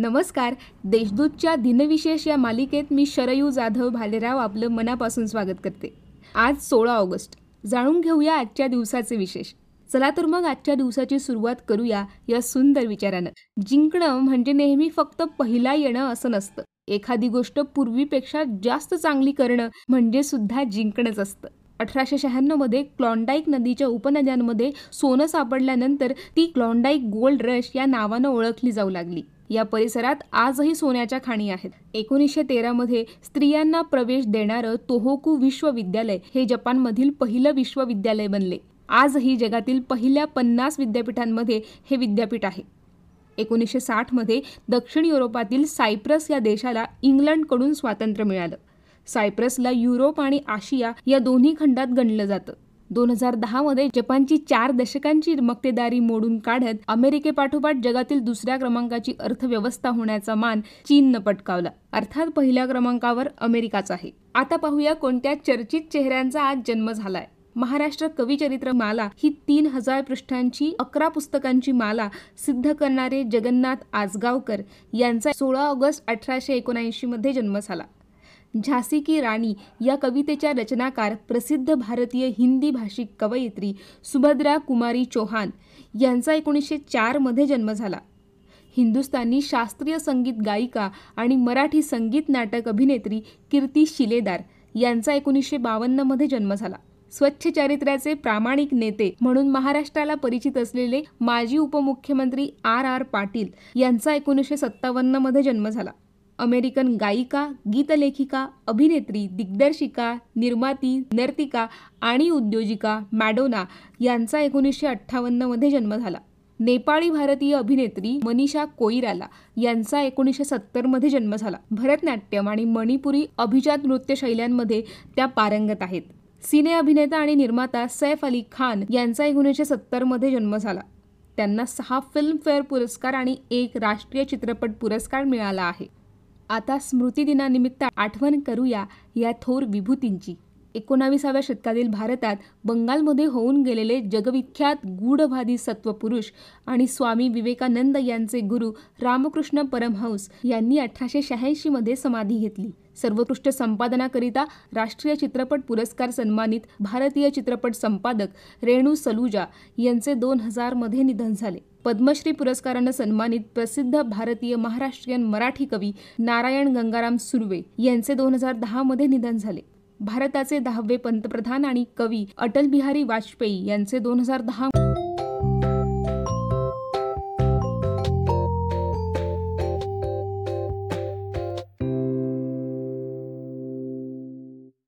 नमस्कार. देशदूतच्या दिनविशेष या मालिकेत मी शरयू जाधव भालेराव आपलं मनापासून स्वागत करते. आज सोळा ऑगस्ट. जाणून घेऊया आजच्या दिवसाचे विशेष. चला तर मग आजच्या दिवसाची सुरुवात करूया या सुंदर विचारानं. जिंकणं म्हणजे नेहमी फक्त पहिला येणं असं नसतं. एखादी गोष्ट पूर्वीपेक्षा जास्त चांगली करणं म्हणजे सुद्धा जिंकणंच असतं. अठराशे शहाण्णवमध्ये क्लॉन्डाईक नदीच्या उपनद्यांमध्ये सोनं सापडल्यानंतर ती क्लॉन्डाईक गोल्ड रश या नावानं ओळखली जाऊ लागली. या परिसरात आजही सोन्याच्या खाणी आहेत. एकोणीसशे तेरामध्ये स्त्रियांना प्रवेश देणारं तोहोकू विश्वविद्यालय हे जपानमधील पहिलं विश्वविद्यालय बनले. आजही जगातील पहिल्या पन्नास विद्यापीठांमध्ये हे विद्यापीठ आहे. एकोणीसशे साठमध्ये दक्षिण युरोपातील सायप्रस या देशाला इंग्लंडकडून स्वातंत्र्य मिळालं. सायप्रसला युरोप आणि आशिया या दोन्ही खंडात गणलं जातं. दोन हजार दहामध्ये जपानची चार दशकांची मक्तेदारी मोडून काढत अमेरिकेपाठोपाठ जगातील दुसऱ्या क्रमांकाची अर्थव्यवस्था होण्याचा मान चीननं पटकावला. अर्थात पहिल्या क्रमांकावर अमेरिकाच आहे. आता पाहूया कोणत्या चर्चित चेहऱ्यांचा आज जन्म झालाय. महाराष्ट्र कविचरित्र माला ही तीन हजार पृष्ठांची अकरा पुस्तकांची माला सिद्ध करणारे जगन्नाथ आजगावकर यांचा सोळा ऑगस्ट अठराशे एकोणऐंशी मध्ये जन्म झाला. झासी की राणी या कवितेच्या रचनाकार प्रसिद्ध भारतीय हिंदी भाषिक कवयित्री सुभद्रा कुमारी चौहान यांचा एकोणीसशे चारमध्ये जन्म झाला. हिंदुस्थानी शास्त्रीय संगीत गायिका आणि मराठी संगीत नाटक अभिनेत्री कीर्ती शिलेदार यांचा एकोणीसशे बावन्नमध्ये जन्म झाला. स्वच्छ चारित्र्याचे प्रामाणिक नेते म्हणून महाराष्ट्राला परिचित असलेले माजी उपमुख्यमंत्री आर आर पाटील यांचा एकोणीसशे सत्तावन्नमध्ये जन्म झाला. अमेरिकन गायिका गीतलेखिका अभिनेत्री दिग्दर्शिका निर्माती नर्तिका आणि उद्योजिका मॅडोना यांचा एकोणीसशे अठ्ठावन्नमध्ये जन्म झाला. नेपाळी भारतीय अभिनेत्री मनीषा कोईराला यांचा एकोणीसशे सत्तरमध्ये जन्म झाला. भरतनाट्यम आणि मणिपुरी अभिजात नृत्यशैल्यांमध्ये त्या पारंगत आहेत. सिने अभिनेता आणि निर्माता सैफ अली खान यांचा एकोणीसशे सत्तरमध्ये जन्म झाला. त्यांना सहा फिल्मफेअर पुरस्कार आणि एक राष्ट्रीय चित्रपट पुरस्कार मिळाला आहे. आता स्मृतिदिनानिमित्त आठवण करूया या थोर विभूतींची. एकोणाविसाव्या शतकातील भारतात बंगालमध्ये होऊन गेलेले जगविख्यात गूढवादी सत्वपुरुष आणि स्वामी विवेकानंद यांचे गुरु रामकृष्ण परमहंस यांनी अठराशे शहाऐंशीमध्ये समाधी घेतली. सर्वोत्कृष्ट संपादनाकरिता राष्ट्रीय चित्रपट पुरस्कार सन्मानित भारतीय चित्रपट संपादक रेणू सलुजा यांचे दोन हजारमध्ये निधन झाले. पद्मश्री पुरस्कारानं सन्मानित प्रसिद्ध भारतीय महाराष्ट्रीयन मराठी कवी नारायण गंगाराम सुर्वे यांचे दोन हजार दहामध्ये निधन झाले. भारताचे दहावे पंतप्रधान आणि कवी अटल बिहारी वाजपेयी यांचे दोन हजार दहा